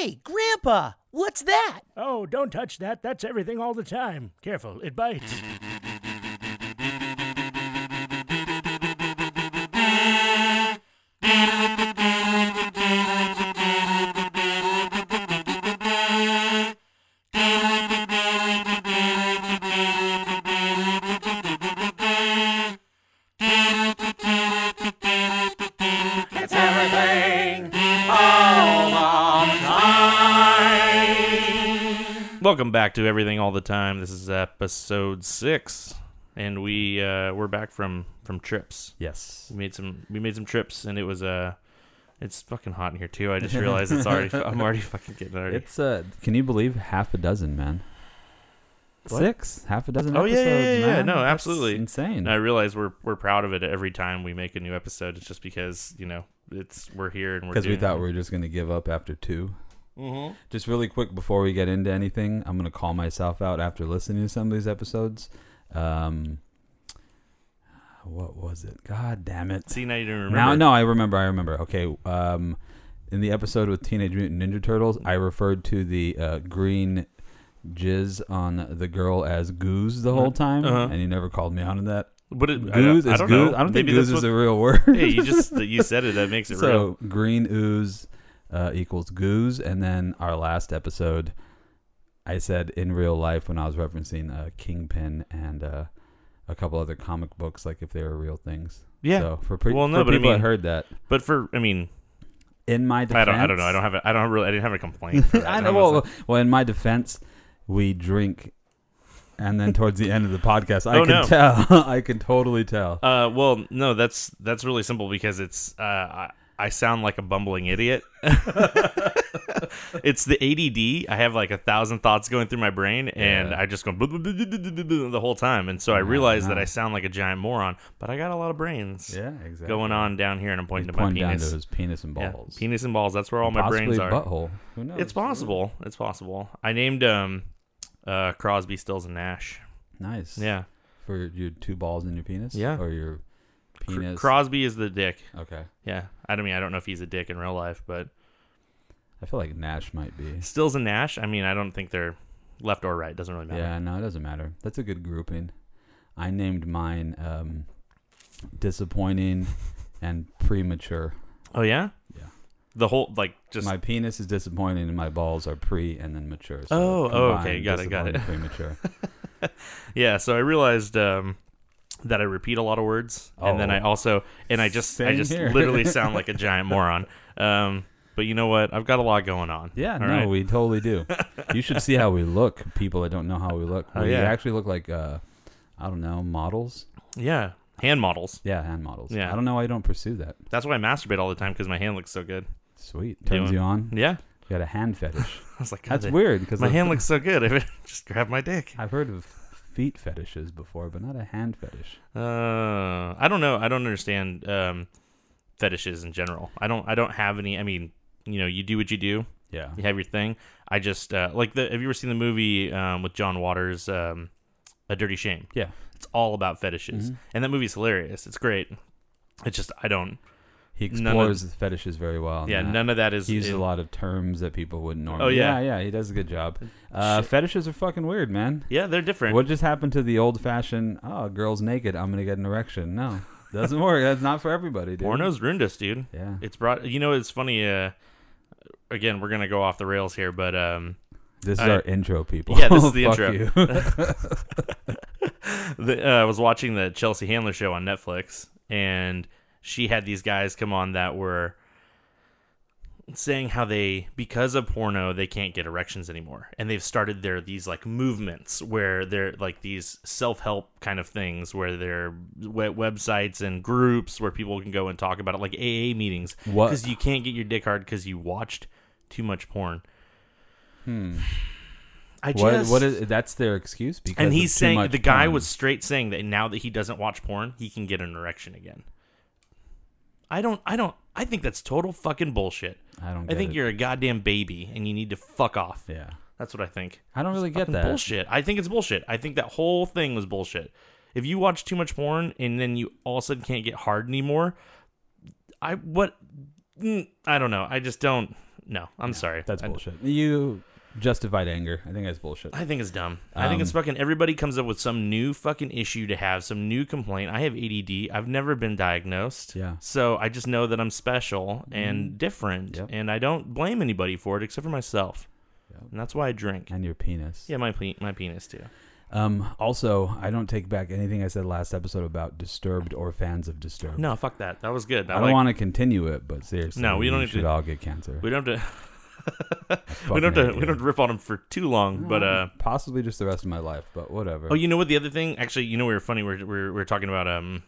Hey, Grandpa, what's that? Oh, don't touch that. That's everything all the time. Careful, it bites. back to Everything All the Time. This is episode six, and we uh, we're back from from trips. Yes. We made some we made some trips, and it was uh it's fucking hot in here too. I just realized it's already I'm already fucking getting already. It's uh can you believe half a dozen, man? What? Six, half a dozen Oh, yeah, yeah, episodes, yeah, yeah. man. No, That's absolutely. insane. And I realize we're we're proud of it every time we make a new episode. It's just because you know it's we're here and we're Because we thought it. we were just gonna give up after 2 Mhm. Just really quick before we get into anything, I'm gonna call myself out after listening to some of these episodes. Um, what was it? God damn it! See now you don't remember. Now, no, I remember. I remember. Okay. Um, in the episode with Teenage Mutant Ninja Turtles, I referred to the uh, green jizz on the girl as Goose the whole time, Uh-huh. and you never called me out on that. But it, I, Goose don't- I is don't goose. know. I don't think Maybe goose is what, a real word. Yeah, you just you said it. That makes it so real. green ooze uh, equals goose, and then our last episode, I said in real life when I was referencing uh, Kingpin and uh, a couple other comic books, like if they were real things. Yeah. So for, pre- Well, no, for but I people that mean- heard that, But for I mean, in my defense, I don't I don't know. I don't have a, I don't really I didn't have a complaint. I know. Well, well, in my defense, we drink, and then towards the end of the podcast, I Oh, can no. tell. I can totally tell. uh, well, no, that's that's really simple because it's uh, I, I sound like a bumbling idiot. it's the ADD. I have like a thousand thoughts going through my brain, and Yeah. I just go the whole time. And so I Yeah, realize that. I sound like a giant moron, but I got a lot of brains yeah, exactly. going on down here, and I'm He's pointing to my pointing down penis. to his penis and Yeah, balls. penis and balls. That's where all my brains are. butthole. Who knows? It's possible. It's possible. I named um uh Crosby, Stills, and Nash. Nice. Yeah. For your two balls and your penis. Yeah. Or your penis. Crosby is the dick. okay. Yeah. I don't mean I don't know if he's a dick in real life, but I feel like Nash might be. Stills and Nash. I mean I don't think they're left or right. Doesn't really matter. Yeah. No, it doesn't matter. That's a good grouping. I named mine um, disappointing and premature. Oh yeah. Yeah. The whole like just my penis is disappointing and my balls are pre and then mature. So Oh, oh, okay, got it, got it. Premature. yeah. So I realized um that I repeat a lot of words, and then Oh. I also and I just I just here. literally sound like a giant moron. Um. But you know what? I've got a lot going on. Yeah, no, right? we totally do. you should see how we look. People that don't know how we look, Oh, we yeah. actually look like uh, I don't know models. Yeah. Hand models. Yeah, hand models. Yeah. I don't know why you don't pursue that. That's why I masturbate all the time because my hand looks so good. Sweet, turns Doing- you on. Yeah. You got a hand fetish. I was like, That's that- weird because My hand looks so good. I just grab my dick. I've heard of feet fetishes before, but not a hand fetish. Uh, I don't know. I don't understand um, fetishes in general. I don't. I don't have any. I mean, you know, you do what you do. Yeah. You have your thing. I just uh, like the. Have you ever seen the movie um, with John Waters, um, A Dirty Shame? Yeah. It's all about fetishes, Mhm. and that movie's hilarious. It's great. It's just I don't. He None of- explores fetishes very well. Yeah, that. none of that is. He uses a lot of terms that people wouldn't normally. Oh, yeah. yeah, yeah. He does a good job. Uh, fetishes are fucking weird, man. Yeah, they're different. What just happened to the old fashioned? Oh, girl's naked. I'm gonna get an erection. No, doesn't work. That's not for everybody, dude. Porno's ruined us, dude. Yeah. It's brought. You know, it's funny. Uh, again, we're gonna go off the rails here, but um, This is I- our intro, people. Yeah, this is the intro. the, uh, I was watching the Chelsea Handler show on Netflix, and she had these guys come on that were saying how they because of porno they can't get erections anymore and they've started their these like movements where they're like these self-help kind of things where they're we- websites and groups where people can go and talk about it like AA meetings because you can't get your dick hard because you watched too much porn Hmm. I What? What is? That's their excuse because. and he's saying the guy porn. was straight saying that now that he doesn't watch porn, he can get an erection again. I don't. I don't. I think that's total fucking bullshit. I don't. I think it. you're a goddamn baby and you need to fuck off. Yeah. That's what I think. I don't really get Fucking that. bullshit. I think it's bullshit. I think that whole thing was bullshit. If you watch too much porn and then you all of a sudden can't get hard anymore, I what? mm, I don't know. I just don't. no, I'm sorry. That's I- bullshit. You justified anger. I think that's bullshit. I think it's dumb. I think it's Um, fucking. Everybody comes up with some new fucking issue to have, some new complaint. I have ADD. I've never been diagnosed. Yeah. So I just know that I'm special and different, Yep. and I don't blame anybody for it except for myself. Yep. And that's why I drink. And your penis. Yeah, my pe- my penis too. Um. Also, I don't take back anything I said last episode about Disturbed or fans of Disturbed. No, fuck that. That was good. I, I don't want to continue it, but seriously, No, we don't need should to- all get cancer. We don't have to. We don't have to. We don't have to rip on them for too long. But uh, possibly just the rest of my life, but whatever. oh, you know what? The other thing, actually, you know, we were funny. We were, we were, we were talking about um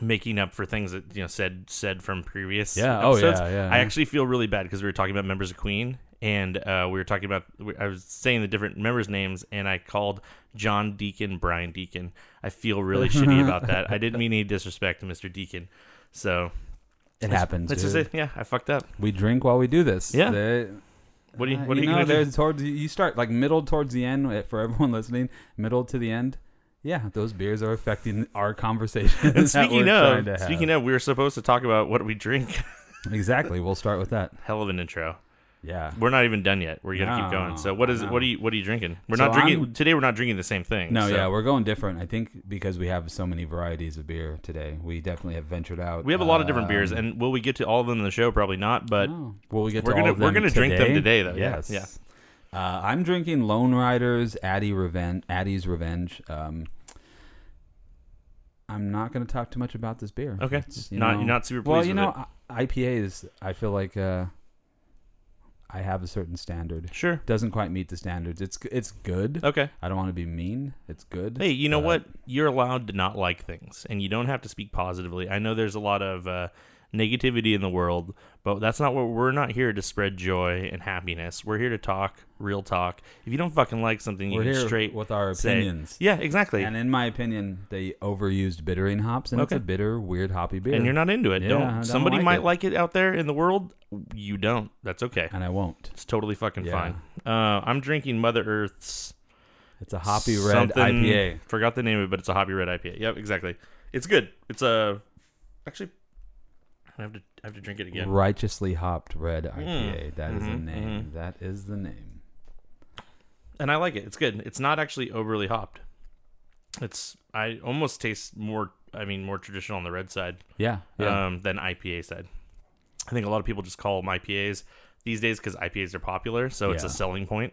making up for things that you know said said from previous. Yeah, oh, episodes. yeah, yeah, I actually feel really bad because we were talking about members of Queen, and uh, we were talking about. I was saying the different members' names, and I called John Deacon Brian Deacon. I feel really shitty about that. I didn't mean any disrespect to Mr. Deacon. So it happens. Just dude. say, yeah, I fucked up. We drink while we do this. Yeah. They- What do you? uh, What are you know, gonna do? there's towards you start like middle towards the end uh, for everyone listening. Middle to the end. Yeah, those beers are affecting our conversation. And speaking of, speaking of, we were supposed to talk about what we drink. exactly, we'll start with that. Hell of an intro. Yeah. We're not even done yet. We're gonna keep going. So what is no. what are you what are you drinking? We're So not drinking I'm- today. We're not drinking the same thing. No, so- yeah, we're going different. I think because we have so many varieties of beer today, we definitely have ventured out. we have a lot of different beers, um, and will we get to all of them in the show? Probably not. But oh, will we get we're to all gonna- we're gonna drink them today, though. Yeah, Yes. yeah. Uh, I'm drinking Lone Riders Addy Revenge. Addy's Revenge. Um, I'm not going to talk too much about this beer. okay, It's, you not know- you're not super pleased Well, you with know, IPAs. I feel like uh, I have a certain standard. Sure. Doesn't quite meet the standards. It's it's good. Okay. I don't want to be mean. It's good. Hey, you know but- what? You're allowed to not like things, and you don't have to speak positively. I know there's a lot of uh, negativity in the world, but that's not what we're not here to spread joy and happiness. We're here to talk real talk. If you don't fucking like something, you We're can here straight with our say- opinions. Yeah, exactly. And in my opinion, they overused bittering hops, and it's a bitter, weird hoppy beer. and you're not into it. Yeah, don't. don't Somebody like might it. like it out there in the world. You don't. That's okay. and I won't. It's totally fucking Yeah. fine. Uh, I'm drinking Mother Earth's It's a hoppy red IPA. Forgot the name of it, but it's a hoppy red IPA. Yep, exactly. It's good. It's a actually. I have to. I have to drink it again. Righteously hopped red IPA. That is the Mhm, name. That is the name. and I like it. It's good. It's not actually overly hopped. It's I almost taste more. I mean, more traditional on the red side Yeah. Yeah. um, than IPA side. I think a lot of people just call them IPAs these days because IPAs are popular, so it's a Yeah. selling point.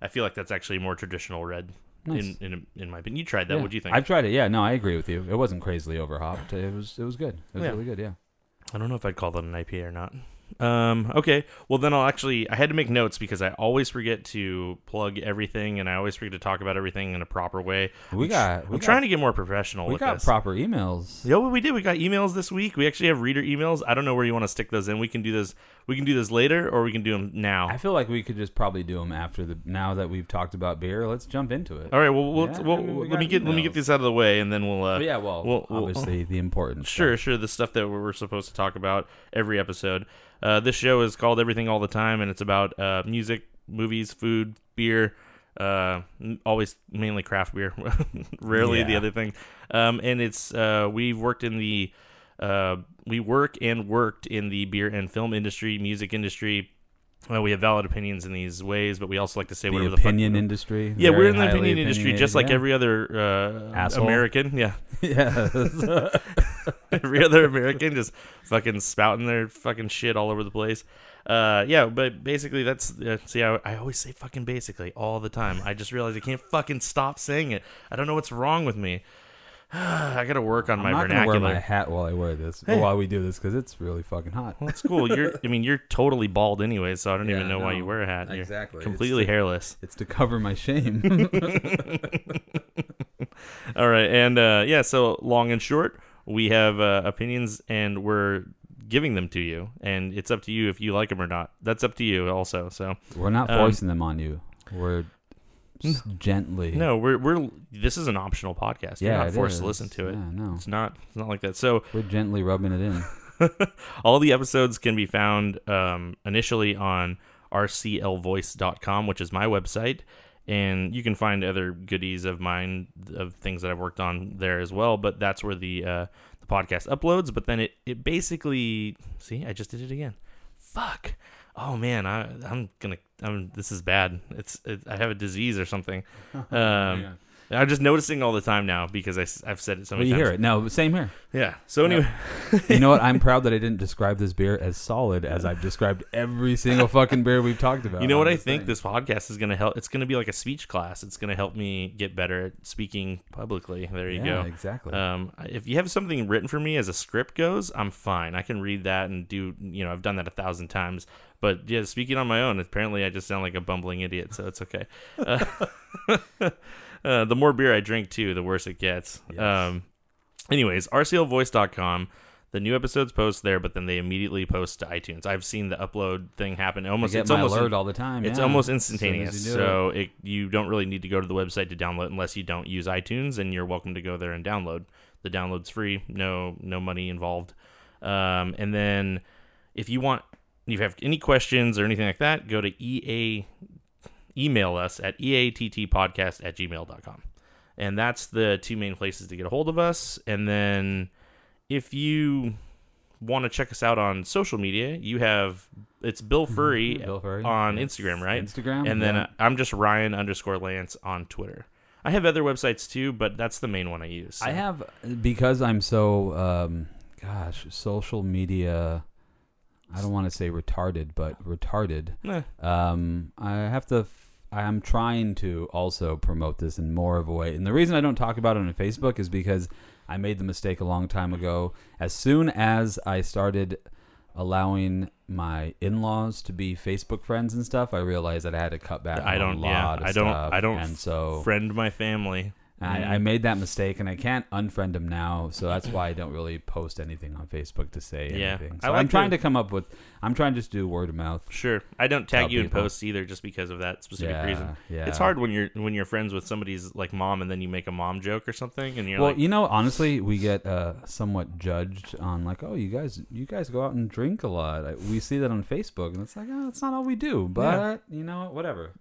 I feel like that's actually more traditional red. Nice. In, in in my opinion, you tried that. What do you think? I've tried it. Yeah. No, I agree with you. It wasn't crazily overhopped. It was. It was good. It was Yeah. really good. Yeah. I don't know if I'd call that an IPA or not. Um, okay, well then I'll actually I had to make notes because I always forget to plug everything and I always forget to talk about everything in a proper way. We got. We I'm got, trying to get more professional We got this. proper emails. Yeah, well, we did. We got emails this week. We actually have reader emails. I don't know where you want to stick those in. We can do this. We can do this later, or we can do them now. I feel like we could just probably do them after the. Now that we've talked about beer, let's jump into it. All right. Well, we'll, Yeah, well I mean, we let me get let me get emails. this out of the way, and then we'll. Uh, yeah. Well, well, well, obviously the important. Sure, stuff. sure. The stuff that we're supposed to talk about every episode. Uh, this show is called Everything All the Time, and it's about uh, music, movies, food, beer. Uh, always mainly craft beer, rarely the other thing. Um, and it's uh, we've worked in the uh, we work and worked in the beer and film industry, music industry. Uh, we have valid opinions in these ways, but we also like to say The whatever opinion the fuck. industry. Yeah, we're in the opinion industry, just like yeah. every other uh. American. Yeah, yeah. every other American just fucking spouting their fucking shit all over the place. Uh, yeah, but basically that's uh, see, I, I always say fucking basically all the time. I just realized I can't fucking stop saying it. I don't know what's wrong with me. I gotta work on I'm my not gonna vernacular. wear my hat while I wear this. Hey. While we do this, because it's really fucking hot. well, it's cool. You're, I mean, you're totally bald anyway, so I don't Yeah, even know why no, you wear a hat. You're exactly. It's completely to- hairless. It's to cover my shame. All right, and uh, yeah, so long and short, we have uh, opinions, and we're giving them to you, and it's up to you if you like them or not. That's up to you, also. So We're not Um, forcing them on you. We're gently. no, we're we're this is an optional podcast. You're yeah, not forced to listen to it. Yeah, no, It's not it's not like that. So we're gently rubbing it in. all the episodes can be found um, initially on rclvoice.com, which is my website. And you can find other goodies of mine of things that I've worked on there as well. But that's where the uh, the podcast uploads. But then it, it basically see, I just did it again. Fuck. Oh man, I I'm gonna I'm this is bad. It's it, I have a disease or something. Um, I'm just noticing all the time now because I, have said it so many you times. hear it. No, same here. Yeah. So anyway, you know what? I'm proud that I didn't describe this beer as solid as I've described every single fucking beer we've talked about. you know what I think thing. this podcast is gonna help. It's gonna be like a speech class. It's gonna help me get better at speaking publicly. There you yeah, go. exactly. Um, if you have something written for me as a script goes, I'm fine. I can read that and do, you know, I've done that a thousand times. But yeah, speaking on my own, apparently I just sound like a bumbling idiot, so it's okay. Uh, uh, the more beer I drink, too, the worse it gets. Yes. Um, anyways, rclvoice.com. The new episodes post there, but then they immediately post to iTunes. I've seen the upload thing happen. Almost, it's almost alert all the time. it's yeah, almost as as instantaneous. you So it. it, you don't really need to go to the website to download unless you don't use iTunes, and you're welcome to go there and download. The download's free, no no money involved. Um, and then if you want, if you have any questions or anything like that, go to EA email us at eattpodcast at gmail.com. And that's the two main places to get a hold of us. And then if you want to check us out on social media, you have it's Bill Furry Bill Furry. on Yes. Instagram, right? Instagram, And then yeah. uh, I'm just Ryan underscore Lance on Twitter. I have other websites too, but that's the main one I use. I have because I'm so um, gosh, social media. I don't want to say retarded, but retarded. Eh, Um, I have to. f- I'm trying to also promote this in more of a way, and the reason I don't talk about it on Facebook is because I made the mistake a long time ago. As soon as I started allowing my in-laws to be Facebook friends and stuff, I realized that I had to cut back. I on don't- A lot yeah, I don't- stuff, I don't And so friend my family. I, I made that mistake, and I can't unfriend him now. So that's why I don't really post anything on Facebook to say Yeah. anything. I So like I'm trying to- to come up with. I'm trying to just do word of mouth. Sure, I don't tag you in posts either, just because of that specific yeah, reason. Yeah. It's hard when you're when you're friends with somebody's like mom, and then you make a mom joke or something, and you're well, like, you know, honestly, we get uh, somewhat judged on like, oh, you guys, you guys go out and drink a lot. We see that on Facebook, and it's like, oh, that's not all we do. But you know, whatever.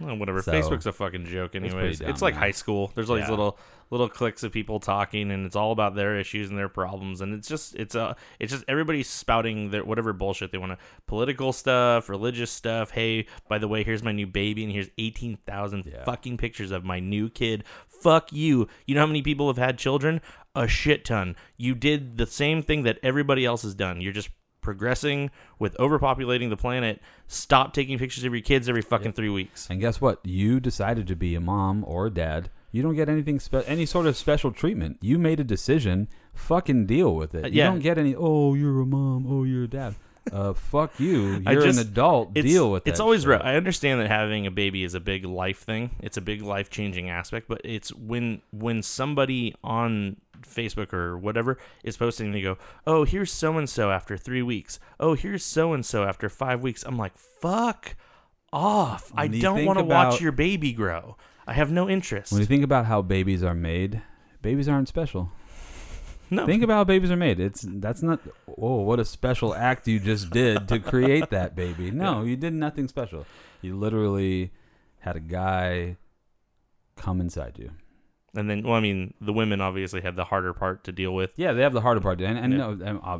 Well, whatever. So- Facebook's a fucking joke, anyways. It's, dumb like now. high school. There's all these little little cliques of people talking, and it's all about their issues and their problems, and it's just it's a it's just everybody's spouting their whatever bullshit they want to political stuff, religious stuff. Hey, by the way, here's my new baby, and here's eighteen thousand Yeah. fucking pictures of my new kid. Fuck you. You know how many people have had children? A shit ton. You did the same thing that everybody else has done. You're just progressing with overpopulating the planet. Stop taking pictures of your kids every fucking three weeks. And guess what? You decided to be a mom or a dad. You don't get anything spe- any sort of special treatment. You made a decision. Fucking deal with it. Uh, You don't get any. Oh, you're a mom. Oh, you're a dad. Uh, fuck you. You're just- an adult. Deal with it. It's always rough. I understand that having a baby is a big life thing. It's a big life changing aspect, but it's when when somebody on Facebook or whatever is posting and they go, "Oh, here's so and so after 3 weeks. Oh, here's so and so after 5 weeks." I'm like, "Fuck off. I When don't want to watch your baby grow. I have no interest." When you think about how babies are made, babies aren't special. no. Think about how babies are made. It's that's not. Oh, what a special act you just did to create that baby. No, you did nothing special. You literally had a guy come inside you. And then well, I mean, the women obviously have the harder part to deal with. Yeah, they have the harder part, and and no, and, uh,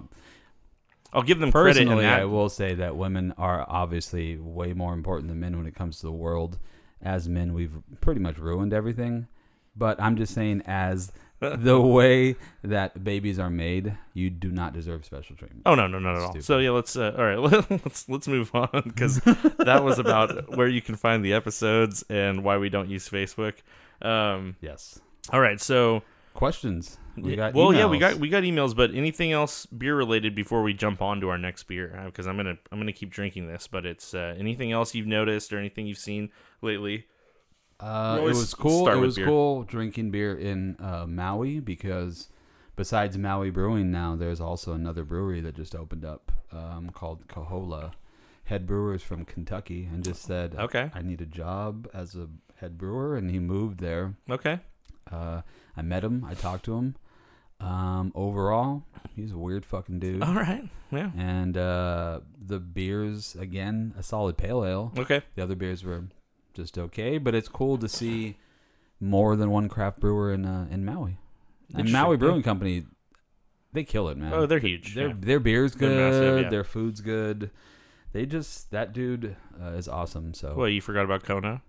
I'll give them credit personally. I will say that women are obviously way more important than men when it comes to the world. As men, we've pretty much ruined everything. But I'm just saying, as the way that babies are made, you do not deserve special treatment. Oh no, no, not at all. So yeah, let's uh, all right. Let's let's move on because that was about where you can find the episodes and why we don't use Facebook. Um, Yes. all right, so Questions? We got well, yeah, we got we got emails, but anything else beer related before we jump on to our next beer? Because I'm gonna I'm gonna keep drinking this, but it's uh, anything else you've noticed or anything you've seen lately? Uh, it was cool. It was beer. cool drinking beer in uh, Maui because besides Maui Brewing now, there's also another brewery that just opened up um, called Kohola. Head brewers from Kentucky and just said, Okay. I need a job as a head brewer," and he moved there. Okay, Uh, I met him. I talked to him. Um, overall, he's a weird fucking dude. all right, yeah, And uh, the beers, again, a solid pale ale. okay, The other beers were just okay, but it's cool to see more than one craft brewer in uh, in Maui. And Maui. Brewing Company, they kill it, man. oh, they're huge. their yeah. their beer's good, massive, yeah. their food's good. they just that dude uh, is awesome. So Well, you forgot about Kona.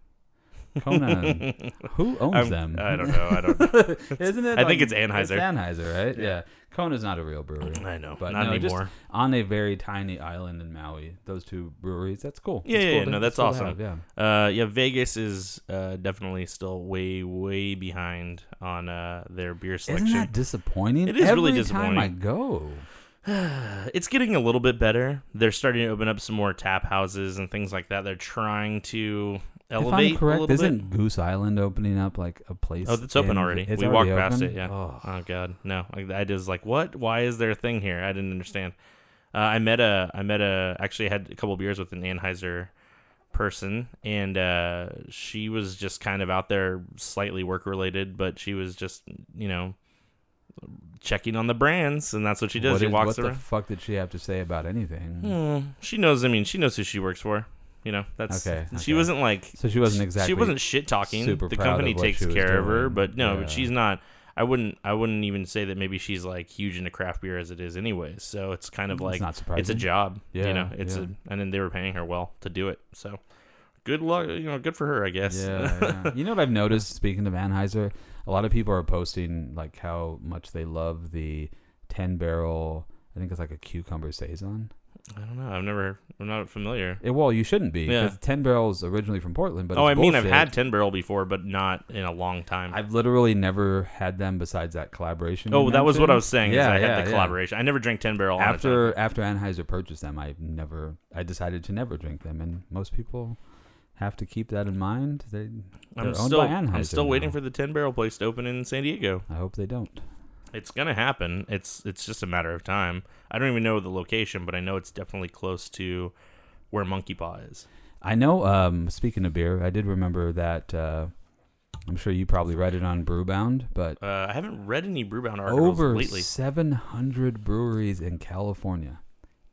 Kona, who owns I'm- them? I don't know. I don't know. Isn't it? I think it's Anheuser. It's Anheuser, right? Yeah. Kona's not a real brewery. I know. But Not no, just anymore. on a very tiny island in Maui. Those two breweries. That's cool. Yeah, It's yeah, cool yeah, to- no, it's that's cool to awesome. have, yeah. Uh, yeah, Vegas is uh, definitely still way, way behind on uh, their beer selection. Isn't that disappointing? It is Every really time I disappointing. go. it's getting a little bit better. They're starting to open up some more tap houses and things like that. They're trying to elevate if I'm correct, isn't bit. Goose Island opening up like a place? Oh, it's open in- already. It's we already walked past it. Yeah. Oh. Oh. god, no! I, I just like what? Why is there a thing here? I didn't understand. Uh, I met a. I met a. Actually, had a couple beers with an Anheuser person, and uh, she was just kind of out there, slightly work related, but she was just you know checking on the brands, and that's what she does. What she is- walks what around. the fuck did she have to say about anything? Hmm, she knows. I mean, she knows who she works for. You know, that's Okay, She okay. wasn't like So she wasn't exactly. She wasn't shit talking. super The company takes care of her, but no, Yeah. but she's not. I wouldn't. I wouldn't even say that maybe she's like huge into craft beer as it is, anyways. So it's kind of It's like not it's a job. Yeah, you know, it's yeah. a, and then they were paying her well to do it. So good luck. You know, good for her, I guess. Yeah, yeah. You know what I've noticed? Speaking of Anheuser, a lot of people are posting like how much they love the ten barrel. I think it's like a cucumber saison. I don't know. I've never. I'm not familiar. Eh, well, you shouldn't be Yeah. ten barrels originally from Portland. But oh, I it's mean, I've bullshit. had ten barrel before, but not in a long time. I've literally never had them besides that collaboration. you oh, that was what I mentioned. was saying. Yeah, is I had yeah, the yeah. collaboration. I never drank ten barrel on its After after Anheuser purchased them, I never. I decided to never drink them, and most people have to keep that in mind. They they're I'm owned still. by I'm still waiting now. for the ten barrel place to open in San Diego. I hope they don't. It's gonna happen. It's it's just a matter of time. I don't even know the location, but I know it's definitely close to where Monkey Paw is. I know. Um, speaking of beer, I did remember that. Uh, I'm sure you probably read it on Brewbound, but Uh, I haven't read any Brewbound articles over lately. 700 breweries in California.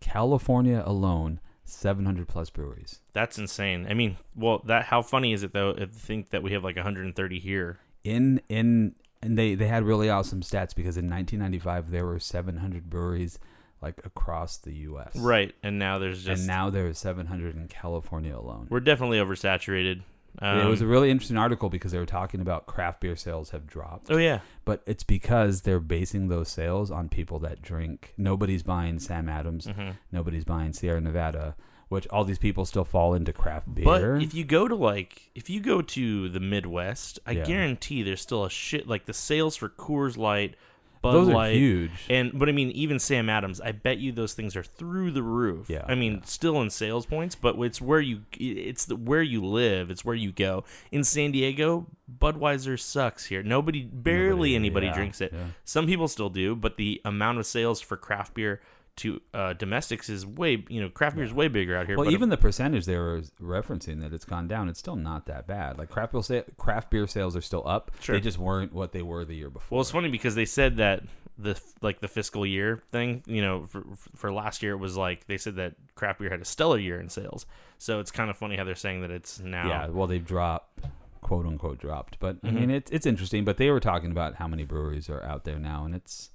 California alone, 700 plus breweries. That's insane. I mean, well, that how funny is it though? If think that we have like 130 here. In in and they they had really awesome stats because in 1995 there were 700 breweries like across the U.S. Right, and now there's just and now there are 700 in California alone. we're definitely oversaturated. Um, it was a really interesting article because they were talking about craft beer sales have dropped. oh yeah, but it's because they're basing those sales on people that drink. Nobody's buying Sam Adams. Mhm. Nobody's buying Sierra Nevada, which all these people still fall into craft beer. But if you go to like if you go to the Midwest, I Yeah. guarantee there's still a shit like the sales for Coors Light, Bud those are Light, huge. And but I mean, even Sam Adams, I bet you those things are through the roof. Yeah, I mean, yeah. still in sales points, but it's where you it's the where you live. It's where you go. In San Diego, Budweiser sucks here. Nobody, barely Nobody- anybody yeah, drinks it. Some people still do, but the amount of sales for craft beer to uh, domestics is way you know craft beer is way bigger out here. well, but even the percentage they were referencing that it's gone down, it's still not that bad. Like craft beer, sa- craft beer sales are still up. Sure. They just weren't what they were the year before. Well, it's funny because they said that the like the fiscal year thing, you know, for, for last year it was like they said that craft beer had a stellar year in sales. So it's kind of funny how they're saying that it's now. Yeah, well, they've dropped, quote unquote, dropped. But I Mhm. mean, it's it's interesting. But they were talking about how many breweries are out there now, and it's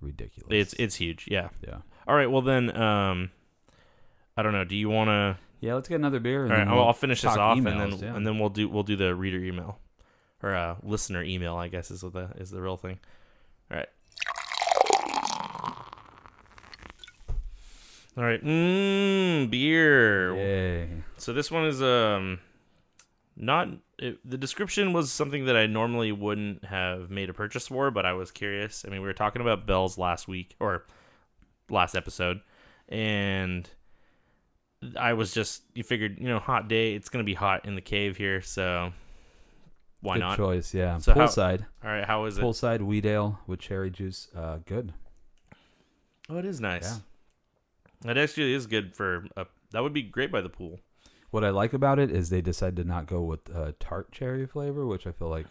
ridiculous. It's it's huge. Yeah. yeah. All right. Well then, um, I don't know. Do you want to? Yeah, let's get another beer. All right. I'll, we'll I'll finish this off, and then yeah. and then we'll do we'll do the reader email or uh, listener email. I guess is what the is the real thing. All right. All right. Mmm, beer. Yay. So this one is um not it, the description was something that I normally wouldn't have made a purchase for, but I was curious. I mean, we were talking about bells last week or last episode, and I was just you figured you know hot day it's gonna be hot in the cave here, so why good not? choice. Yeah. So how- Poolside. All right, how is it? Poolside wheat ale with cherry juice. Uh, good. Oh, it is nice. Yeah. It actually is good for a, that would be great by the pool. What I like about it is they decided to not go with uh, tart cherry flavor, which I feel like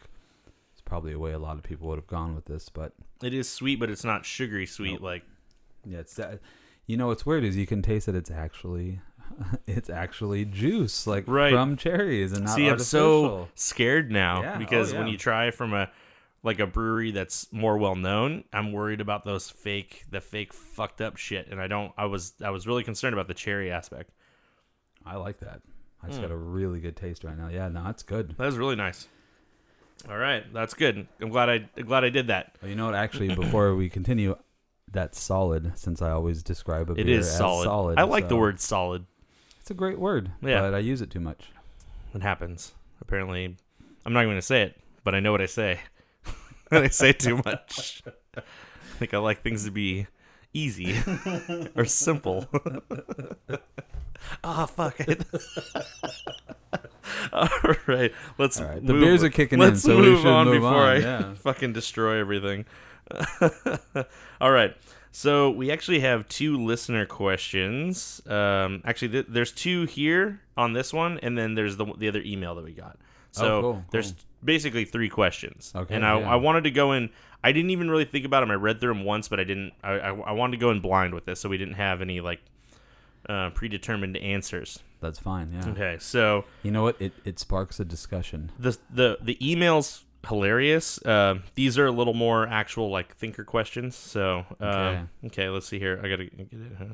is probably a way a lot of people would have gone with this. But It is sweet, but it's not sugary sweet Nope. like yeah, it's that. You know what's weird is you can taste that it's actually it's actually juice like Right. from cherries and not See, I'm so scared now Yeah, oh, because when you try from a like a brewery that's more well known, I'm worried about those fake, the fake fucked up shit, and I don't. I was I was really concerned about the cherry aspect. I like that. I just Mm. got a really good taste right now. Yeah, no, that's good. That was really nice. All right, that's good. I'm glad I I'm glad I did that. Well, you know what? Actually, before we continue, that's solid. Since I always describe a It beer is as solid. solid. I like the so- word solid. It's a great word. Yeah. but I use it too much. It happens. Apparently, I'm not going to say it, but I know what I say. and I say too much. I think I like things to be easy or simple. Ah, fuck it. All right, let's. All right, the move- beers are kicking in, let's so we move should on move before on, I yeah. fucking destroy everything. All right. So we actually have two listener questions. Um, actually, th- there's two here on this one, and then there's the the other email that we got. So Oh, cool, there's cool. basically three questions. Okay, and I, yeah. I wanted to go in. I didn't even really think about them. I read through them once, but I didn't. I, I, I wanted to go in blind with this, so we didn't have any like uh, predetermined answers. That's fine. Yeah. Okay, so You know what? It it sparks a discussion. the the the emails hilarious. Uh, these are a little more actual like thinker questions. So um, okay. Okay. let's see here. I gotta get it. Huh?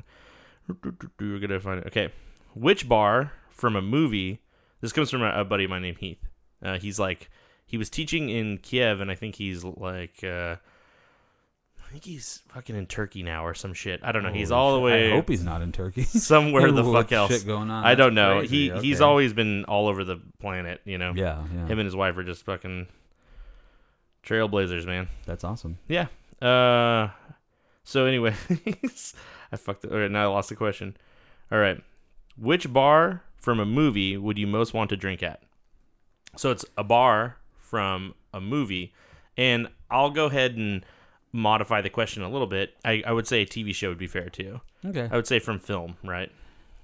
We're gonna find it. Okay, which bar from a movie? This comes from a, a buddy of mine named Heath. Uh, he's like he was teaching in Kiev, and I think he's like. I think he's fucking in Turkey now or some shit. I don't know. he's Holy all the shit. way I hope he's not in Turkey. somewhere the What fuck else. Shit going on. I don't know. crazy. He he's Okay. always been all over the planet. You know. Yeah, yeah. Him and his wife are just fucking trailblazers, man. That's awesome. Yeah. Uh. So anyway, I fucked it. Okay, now I lost the question. All right. Which bar from a movie would you most want to drink at? So it's a bar from a movie, and I'll go ahead and modify the question a little bit. I, I would say a TV show would be fair too. Okay. I would say from film, right?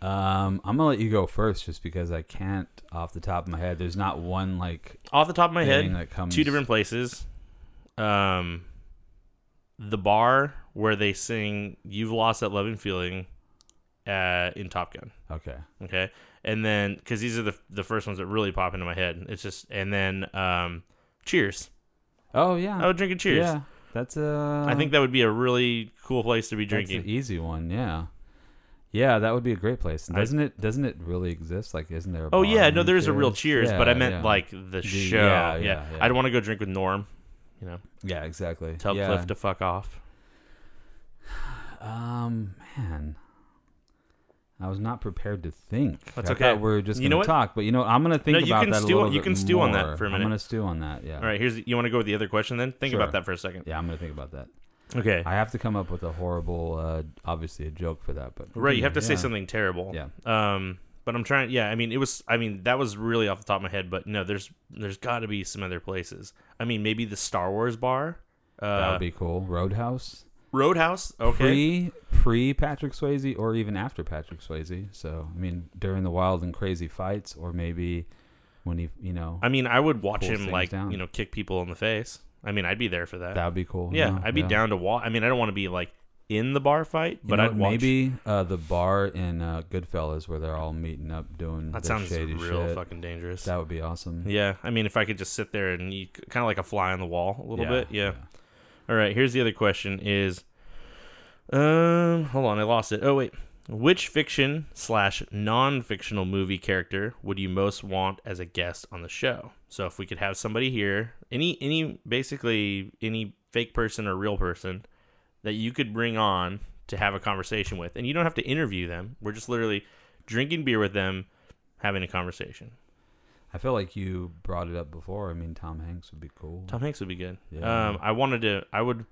Um, I'm gonna let you go first, just because I can't off the top of my head. There's not one like Off the top of my head, that comes. two different places. Um, the bar where they sing "You've Lost That Loving Feeling" uh, in Top Gun. Okay. Okay, and then because these are the the first ones that really pop into my head. It's just and then um, Cheers. Oh yeah. I would drink a Cheers. Yeah. That's a. I think that would be a really cool place to be that's drinking. an easy one. Yeah. Yeah, that would be a great place. Doesn't it? Doesn't it really exist? Like, isn't there? A Oh yeah, no, there's a real Cheers, but I meant yeah. like the, show. yeah, Yeah, yeah, yeah. I'd want to go drink with Norm. You know, Yeah, exactly. tell yeah. Cliff to fuck off. Um, man, I was not prepared to think. That's I okay. thought we are just You gonna talk, but you know, I'm gonna think No, you about can that a stew- little you can stew on that more. for a I'm minute. gonna stew on that. Yeah. All right, here's you want to go with the other question then. Think Sure. about that for a second. Yeah, I'm gonna think about that. Okay. I have to come up with a horrible, uh, obviously a joke for that, but Right, you have to say something terrible. Yeah. Um, but I'm trying. Yeah, I mean, it was. I mean, that was really off the top of my head. But no, there's there's got to be some other places. I mean, maybe the Star Wars bar. Uh, That would be cool. Roadhouse. Roadhouse. Okay. Pre pre Patrick Swayze or even after Patrick Swayze. So I mean, during the wild and crazy fights, or maybe when he, you know, I mean, I would watch him like down. you know kick people in the face. I mean, I'd be there for that. that would be cool. yeah, No, I'd be yeah. down to watch. I mean, I don't want to be like in the bar fight, You but know I'd watch. maybe uh, the bar in uh, Goodfellas where they're all meeting up doing that sounds shady real shit. fucking dangerous. That would be awesome. yeah, I mean, if I could just sit there and kind of like a fly on the wall a little Yeah, bit. Yeah. All right, here's the other question is um hold on, I lost it. Oh wait. Which fiction slash non fictional movie character would you most want as a guest on the show? So if we could have somebody here, any any basically any fake person or real person that you could bring on to have a conversation with. And you don't have to interview them. We're just literally drinking beer with them, having a conversation. I feel like you brought it up before. I mean, Tom Hanks would be cool. Tom Hanks would be good. Yeah. Um, I wanted to. I would.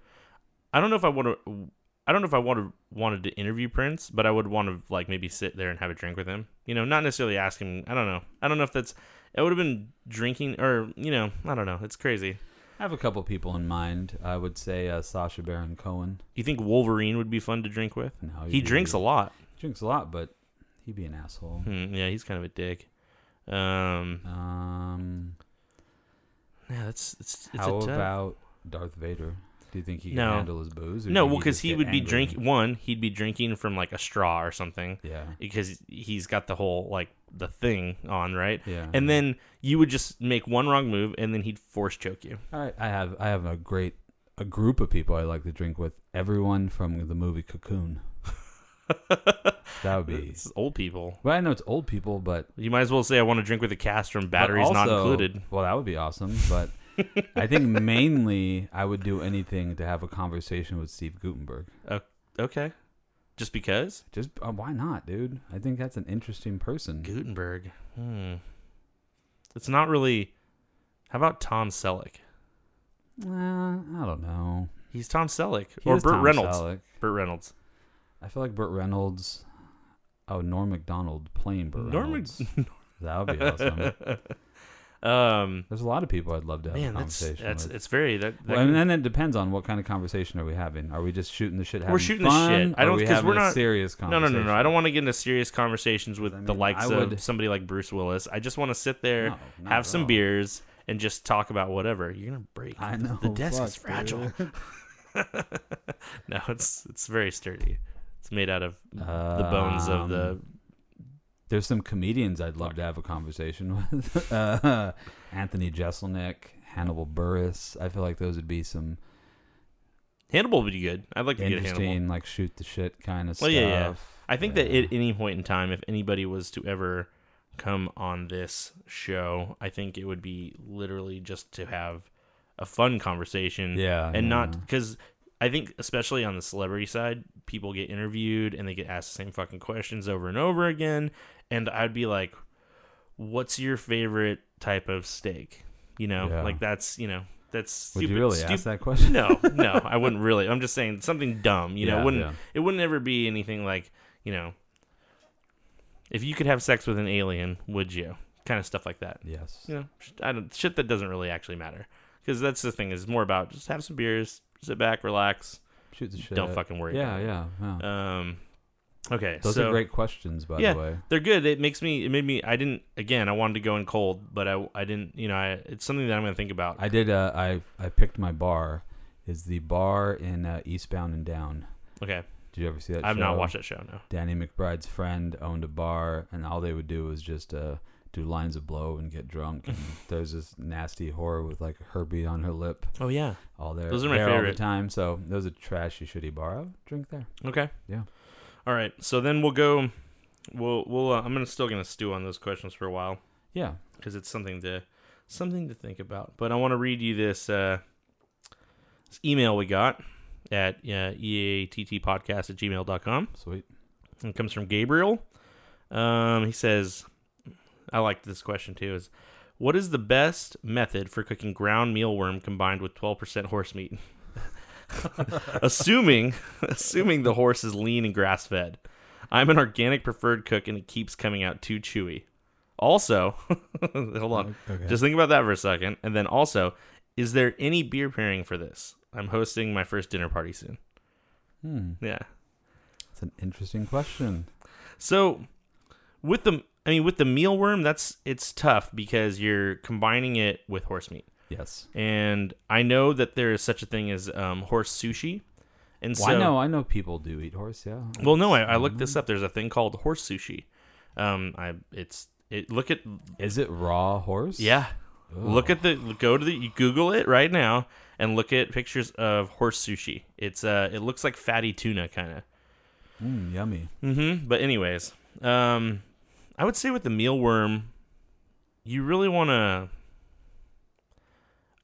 I don't know if I want to. I don't know if I wanted wanted to interview Prince, but I would want to like maybe sit there and have a drink with him. You know, not necessarily ask him. I don't know. I don't know if that's. It would have been drinking or you know. I don't know. It's crazy. I have a couple people in mind. I would say uh, Sacha Baron Cohen. You think Wolverine would be fun to drink with? No, He drinks a lot. He Drinks a lot, but he'd be an asshole. Hmm, yeah, he's kind of a dick. Um, Um, yeah, that's it's it's how a tough. about Darth Vader? Do you think he No. can handle his booze? or No, well, because he would be drinking. One, he'd be drinking from like a straw or something Yeah. because he's got the whole like the thing on, right? Yeah. And then you would just make one wrong move, and then he'd force choke you. All right, I have I have a great a group of people I like to drink with. Everyone from the movie Cocoon. That would be. It's old people. Well, I know it's old people, but You might as well say I want to drink with a cast from batteries not also- included. Well, that would be awesome. But I think mainly I would do anything to have a conversation with Steve Guttenberg. Okay, just because Just uh, why not, dude? I think that's an interesting person. Guttenberg. Hmm. It's not really. How about Tom Selleck? Uh, I don't know. He's Tom Selleck He or is Burt Tom Reynolds. Selleck. Burt Reynolds. I feel like Burt Reynolds. Oh, Norm Macdonald playing Burt Norm Reynolds. that would be awesome. Um, There's a lot of people I'd love to have man, a conversation that's with. it's very that. that Well, and then it depends on what kind of conversation are we having. Are we just shooting the shit? Having? We're shooting the shit. I don't- are we 'cause we're a not- serious no, no, no, no. I don't want to get into serious conversations with I the likes I of would- somebody like Bruce Willis. I just want to sit there, No, have some all. beers, and just talk about whatever. You're gonna break. I know. the desk is fragile. no, it's it's very sturdy. It's made out of the bones of the. Um, There's some comedians I'd love to have a conversation with. uh, Anthony Jeselnik, Hannibal Buress. I feel like those would be some Hannibal would be good. I'd like to get Hannibal. interesting, like shoot the shit kind of Well, stuff. yeah, yeah. I think that at any point in time, if anybody was to ever come on this show, I think it would be literally just to have a fun conversation. Yeah, And yeah, not because I think, especially on the celebrity side, people get interviewed and they get asked the same fucking questions over and over again. And I'd be like, what's your favorite type of steak? You know, Yeah. like that's, you know, that's Would you really stu- ask that question? no, no, I wouldn't really. I'm just saying something dumb. You know, it wouldn't yeah. it wouldn't ever be anything like you know. If you could have sex with an alien, would you? Kind of stuff like that. Yes. You know, I don't shit that doesn't really actually matter because that's the thing. Is more about just have some beers, sit back, relax, Shoot the shit. don't fucking worry. Yeah, about yeah, yeah. Um. Okay, Those so are great questions, by Yeah. the way. they're good. It makes me. It made me. I didn't. Again, I wanted to go in cold, but I. I didn't. You know. I. It's something that I'm gonna think about. I did. Uh, I I picked my bar. Is the bar in uh, Eastbound and Down? okay. Did you ever see that? I've show? not watched that show. No. Danny McBride's friend owned a bar, and all they would do was just uh, do lines of blow and get drunk. And there's this nasty whore with like Herbie on her lip, Oh yeah. all there. Those are my there all favorite. the time. So those are trashy, shitty bar. I would drink there. Okay. Yeah. All right. So then we'll go. We'll. We'll. Uh, I'm gonna still gonna stew on those questions for a while Yeah. because it's something to something to think about. But I want to read you this, uh, this email we got at uh, eattpodcast at gmail.com. Sweet. It comes from Gabriel. Um, he says, I like this question too. Is what is the best method for cooking ground mealworm combined with 12% horse meat? assuming, assuming the horse is lean and grass fed. I'm an organic preferred cook, and it keeps coming out too chewy. Also, hold on, Okay. just think about that for a second, and then also, is there any beer pairing for this? I'm hosting my first dinner party soon. Hmm. Yeah. That's an interesting question. So with the I mean with the mealworm, that's it's tough because you're combining it with horse meat. Yes. And I know that there is such a thing as um, horse sushi. And Well, so I know. I know people do eat horse. Yeah. Well, no, I, I looked this up. There's a thing called horse sushi. Um, I it's it. Look at Is it raw horse? yeah. Look at the go to the you Google it right now and look at pictures of horse sushi. It's uh it looks like fatty tuna kind of. Mm, yummy. Mm-hmm. But anyways, um, I would say with the mealworm, you really want to.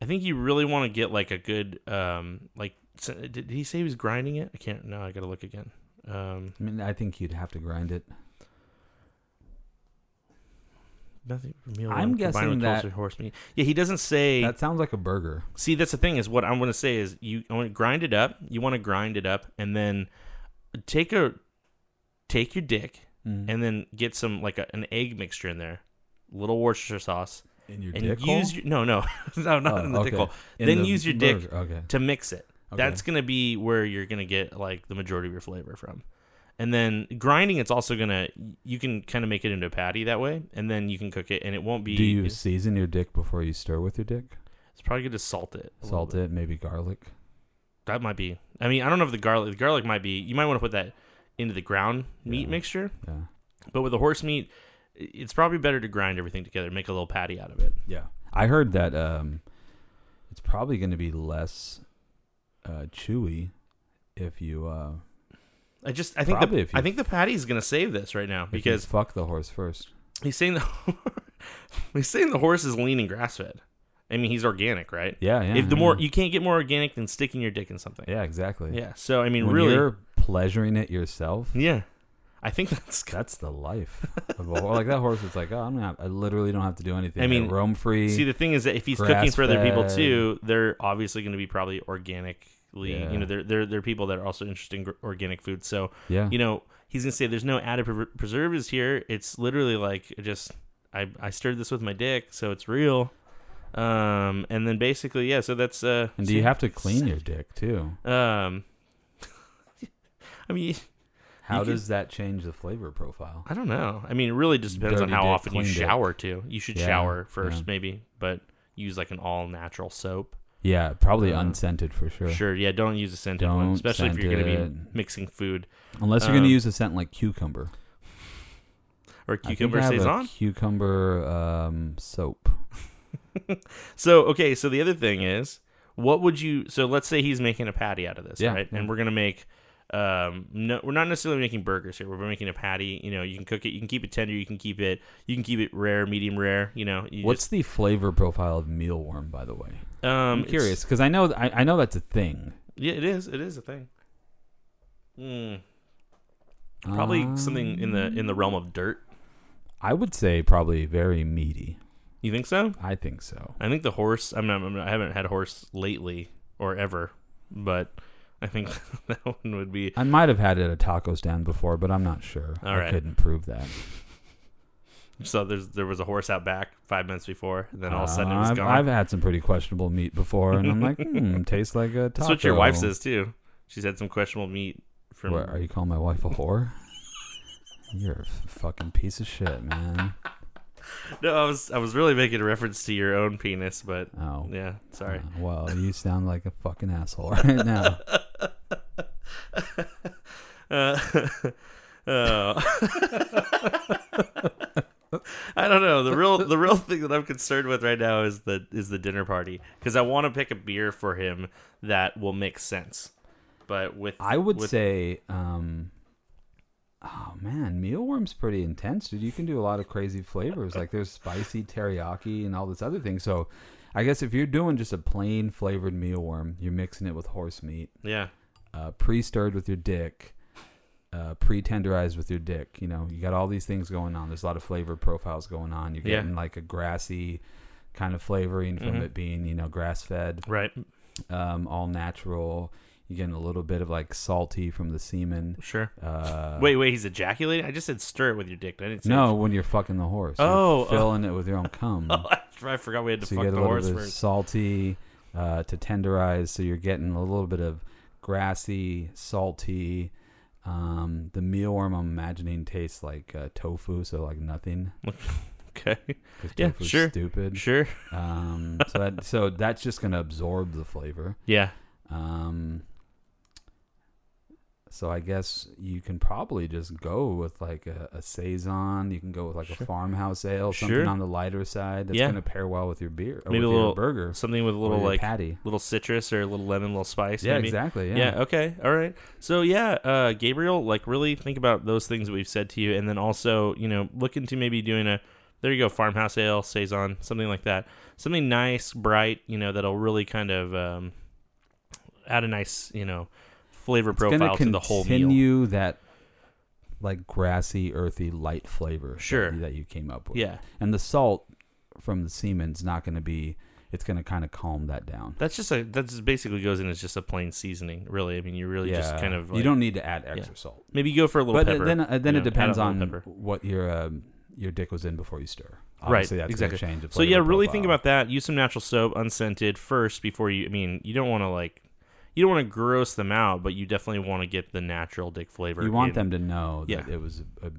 I think you really want to get like a good um like. Did he say he was grinding it? I can't. No, I gotta look again. Um, I mean, I think you'd have to grind it. nothing for mealworm. I'm guessing with that- horse meat. Yeah, he doesn't say. That sounds like a burger. See, that's the thing is what I'm going to say is you I want to grind it up. You want to grind it up and then take a take your dick Mm. and then get some like a, an egg mixture in there, little Worcestershire sauce, in your and dick use hole? your no no no not Oh, in the dick hole. In then the use your dick Okay. to mix it. Okay. That's gonna be where you're gonna get like the majority of your flavor from. And then grinding, it's also gonna you can kind of make it into a patty that way, and then you can cook it, and it won't be. Do you season your dick before you stir with your dick? It's probably good to salt it. Salt it, maybe garlic. that might be. I mean, I don't know if the garlic. The garlic might be. You might want to put that into the ground meat Yeah. mixture. Yeah. But with the horse meat, it's probably better to grind everything together, make a little patty out of it. Yeah. I heard that um, it's probably going to be less uh, chewy if you uh, I just, I think the, if you- I think the patty's gonna save this right now because fuck the horse first. he's saying the he's saying the horse is lean and grass fed. I mean, he's organic, right? Yeah, yeah. if the yeah. more you can't get more organic than sticking your dick in something. yeah, exactly. Yeah. So I mean, when really, pleasuring it yourself, yeah. I think that's that's the life. of a, like that horse is like, oh, I'm not. I literally don't have to do anything. I mean, roam free. See, the thing is that if he's cooking for other people too, they're obviously going to be probably organically. Yeah. You know, they're they're they're people that are also interested in organic food. So yeah, you know, he's going to say there's no added pre- preservatives here. It's literally like just I I stirred this with my dick, so it's real. Um, and then basically, yeah. So that's uh. and do you have to clean your dick too? Um. I mean, How You can- does that change the flavor profile? I don't know. I mean, it really just depends on how dick, often you clean dick. shower too. You should Yeah, shower first, yeah. maybe, but use like an all natural soap. Yeah, probably Uh, unscented for sure. Sure, yeah. Don't use a scented one, Don't especially if you're going to be mixing food Unless you're gonna Um, use a scent like cucumber. or I think cucumber I have a saison. cucumber um, soap. So okay, so the other thing is, what would you? So let's say he's making a patty out of this, Yeah, right? yeah. And we're gonna make. Um, no, we're not necessarily making burgers here. We're making a patty. You know, you can cook it. You can keep it tender. You can keep it. You can keep it rare, medium rare. You know. You What's the flavor profile of mealworm, by the way? um? I'm curious because I know I, I know that's a thing. Yeah, it is. It is a thing. Hmm. Probably something in the in the realm of dirt. I would say probably very meaty. You think so? I think so. I think the horse. I'm not, I'm not- I haven't had horse lately or ever, but I think that one would be. I might have had it at a taco stand before, but I'm not sure. All I right. couldn't prove that. So there's there was a horse out back five minutes before, and then all of a sudden it was I've, gone. I've had some pretty questionable meat before, and I'm like, hmm, tastes like a taco. That's what your wife says too. She's had some questionable meat from. What, are you calling my wife a whore? You're a fucking piece of shit, man. No, I was I was really making a reference to your own penis, but Oh, yeah, sorry. uh, well, you sound like a fucking asshole right now. Uh, uh, I don't know. The real the real thing that I'm concerned with right now is the is the dinner party because I want to pick a beer for him that will make sense. But with I would with- say, um, oh man, mealworm's pretty intense, dude. You can do a lot of crazy flavors. Like there's spicy teriyaki and all this other thing. So, I guess if you're doing just a plain flavored mealworm, you're mixing it with horse meat, yeah uh, pre-stirred with your dick, uh, pre-tenderized with your dick. You know, you got all these things going on. There's a lot of flavor profiles going on. You're Yeah. getting like a grassy kind of flavoring from Mhm. it being, you know, grass-fed right um, all natural. You're getting a little bit of like salty from the semen. sure. Uh, wait wait he's ejaculating. I just said stir it with your dick. I didn't say no, when you're fucking the horse. You're Oh, oh. filling it with your own cum. Oh, I forgot we had to so you fuck get the a horse bit first. salty uh, to tenderize. So you're getting a little bit of grassy, salty. Um, the mealworm I'm imagining tastes like uh, tofu, so like nothing. okay. Yeah, sure. Stupid. sure. Um, so that so that's just gonna absorb the flavor. Yeah, Um, so I guess you can probably just go with like a, a saison. You can go with like Sure. a farmhouse ale, something Sure. on the lighter side. That's Yeah. gonna pair well with your beer, or Maybe with a little your burger, something with a little like patty. little citrus or a little lemon, little spice. Yeah, maybe. exactly. Yeah. Yeah. Okay. All right. So yeah, uh, Gabriel, like really think about those things that we've said to you, and then also, you know, look into maybe doing a there you go, farmhouse ale, saison, something like that, something nice, bright, you know, that'll really kind of um, add a nice, you know, flavor It's profile to the whole meal. continue that like grassy, earthy, light flavor. Sure. That, you- that you came up with. Yeah. And the salt from the semen's not going to be. It's going to kind of calm that down. That's just a that just basically goes in as just a plain seasoning, really. I mean, you really just kind of like, you don't need to add extra salt. maybe go for a little but pepper. then uh, then it know, depends on what your um, your dick was in before you stir. Right, Obviously, that's exactly. change So yeah, really think about that. Use some natural soap, unscented first before you. I mean, you don't want to like, you don't want to gross them out, but you definitely want to get the natural dick flavor. You want in. them to know that Yeah. it was a, a,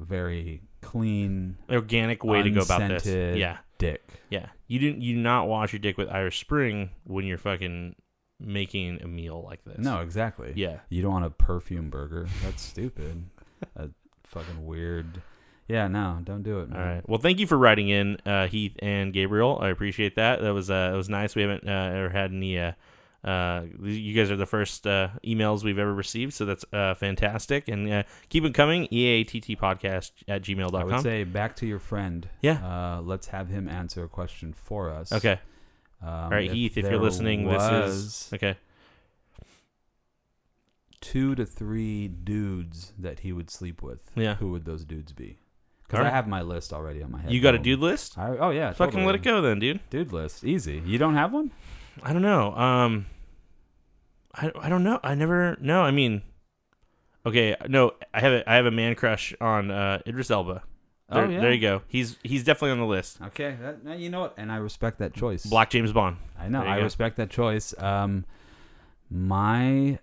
a very clean organic way to go about this. Yeah, dick. yeah. You didn't. You do not wash your dick with Irish Spring when you're fucking making a meal like this. No, exactly. Yeah. You don't want a perfume burger. That's stupid. That's fucking weird. Yeah, no, don't do it. Man. All right. Well, thank you for writing in, uh, Heath and Gabriel. I appreciate that. That was uh, it was nice. We haven't uh, ever had any. Uh, you guys are the first uh, emails we've ever received, so that's uh, fantastic. And uh, keep it coming. EATT podcast at I would gmail.com. say back to your friend. Yeah. Uh, let's have him answer a question for us. Okay. Um, All right, Heath, if you're listening, this is okay. two to three dudes that he would sleep with. Yeah. Who would those dudes be? Because All I have my list already on my head. You got a dude list? I, oh yeah. Fucking let it go then, dude. Dude list, easy. You don't have one? I don't know. Um, I I don't know. I never. No, I mean, okay. No, I have a I have a man crush on uh, Idris Elba. There, oh yeah. there you go. He's he's definitely on the list. Okay, that, now you know it, and I respect that choice. Black James Bond. I know. I go. respect that choice. Um, my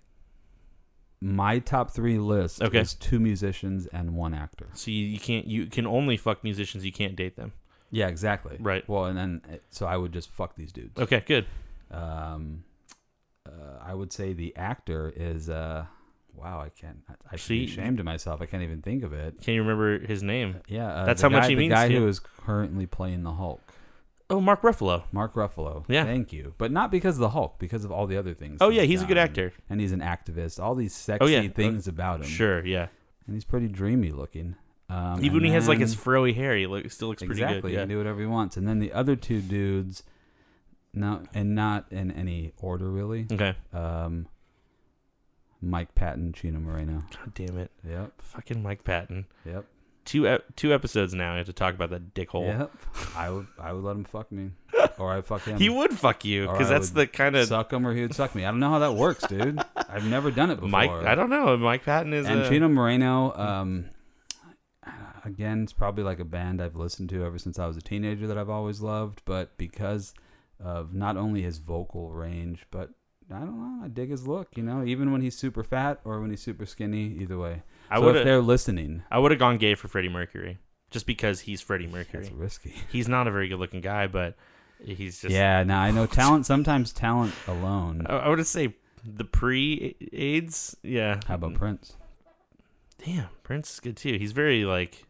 my top three list Okay. is two musicians and one actor. So you, you can't you can only fuck musicians. You can't date them. Yeah, exactly. Right. Well, and then uh, so I would just fuck these dudes. Okay, good. Um, uh, I would say the actor is uh, wow. I can't. I, I See- be ashamed of myself. I can't even think of it. Can you remember his name? Yeah, uh, That's the how much guy- he the means guy to you. who is currently playing the Hulk. Oh, Mark Ruffalo. Mark Ruffalo. Yeah. Thank you. But not because of the Hulk, because of all the other things. Oh yeah, he's a good actor. And he's an activist. All these sexy Oh, yeah. things about him. Sure, yeah. And he's pretty dreamy looking. Um, Even when he has like his frowy hair, he look, still looks pretty exactly, good. he can do whatever he wants. And then the other two dudes, no, and not in any order really. Okay. Um, Mike Patton, Chino Moreno. God damn it. Yep, Fucking Mike Patton. yep, Two ep- two episodes now. I have to talk about that dickhole. yep. I would, I would let him fuck me, or I fuck him. He would fuck you Or because I that's would the kind of suck him, or he would suck me. I don't know how that works, dude. I've never done it before. Mike. I don't know. Mike Patton is and a, Chino Moreno, um, again, it's probably like a band I've listened to ever since I was a teenager that I've always loved. But because of not only his vocal range, but I don't know, I dig his look. You know, even when he's super fat or when he's super skinny, either way. I so would if they're listening, I would have gone gay for Freddie Mercury, just because he's Freddie Mercury. that's risky. He's not a very good looking guy, but he's just. yeah, now I know talent. Sometimes talent alone. I, I would say the pre-AIDS. Yeah. How about Prince? Damn, Prince is good too. He's very like.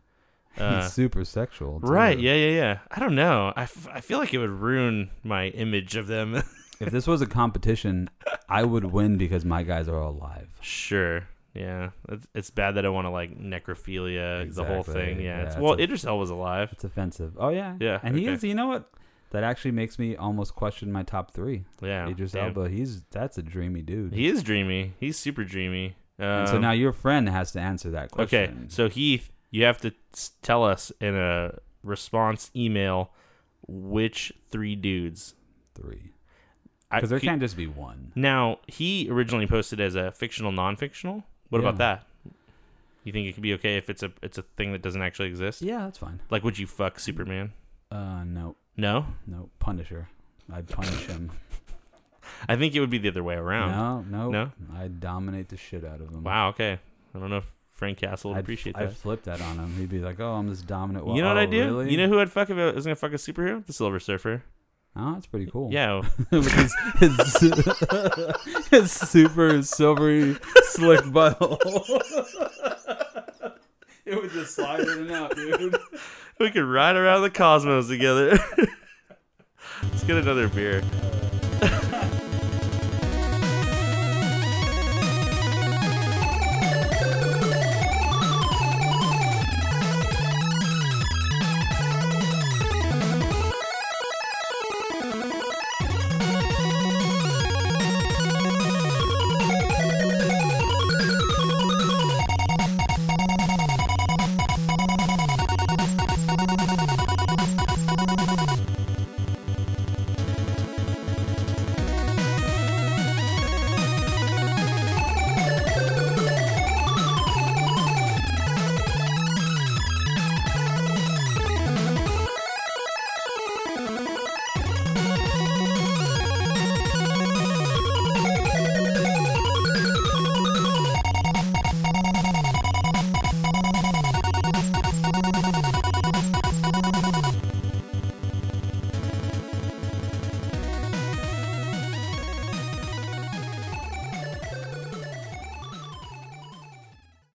Uh, he's super sexual. too. right. Yeah. Yeah. Yeah. I don't know. I, f- I feel like it would ruin my image of them. If this was a competition, I would win because my guys are all alive. sure. Yeah. It's, it's bad that I want to like necrophilia the whole Exactly. thing. Yeah. Yeah, it's, it's well, a- Idris Elba was alive. It's offensive. Oh yeah, Yeah, And he okay. is. You know what? That actually makes me almost question my top three. Yeah. Idris damn. Elba. He's that's a dreamy dude. He is dreamy. He's super dreamy. and so Um, now your friend has to answer that question. Okay, question. so Heath, you have to tell us in a response email which three dudes. three, because there he- can't just be one. Now he originally posted as a fictional, non-fictional. What about that? You think it could be okay if it's a it's a thing that doesn't actually exist? Yeah, that's fine. Like, would you fuck Superman? Uh, no, No, no, Punisher. I'd punish him. I think it would be the other way around. no, no, No? I'd dominate the shit out of him. Wow. Okay. I don't know if Frank Castle would I'd, appreciate that. I'd flip that on him. He'd be like, "Oh, I'm this dominant." you know what oh, I do? Really? You know who I'd fuck if I was gonna fuck a superhero? The Silver Surfer. Oh, that's pretty cool. Yeah. with his his, his super silvery slick butthole. it would just slide in and out, dude. we could ride around the cosmos together. Let's get another beer.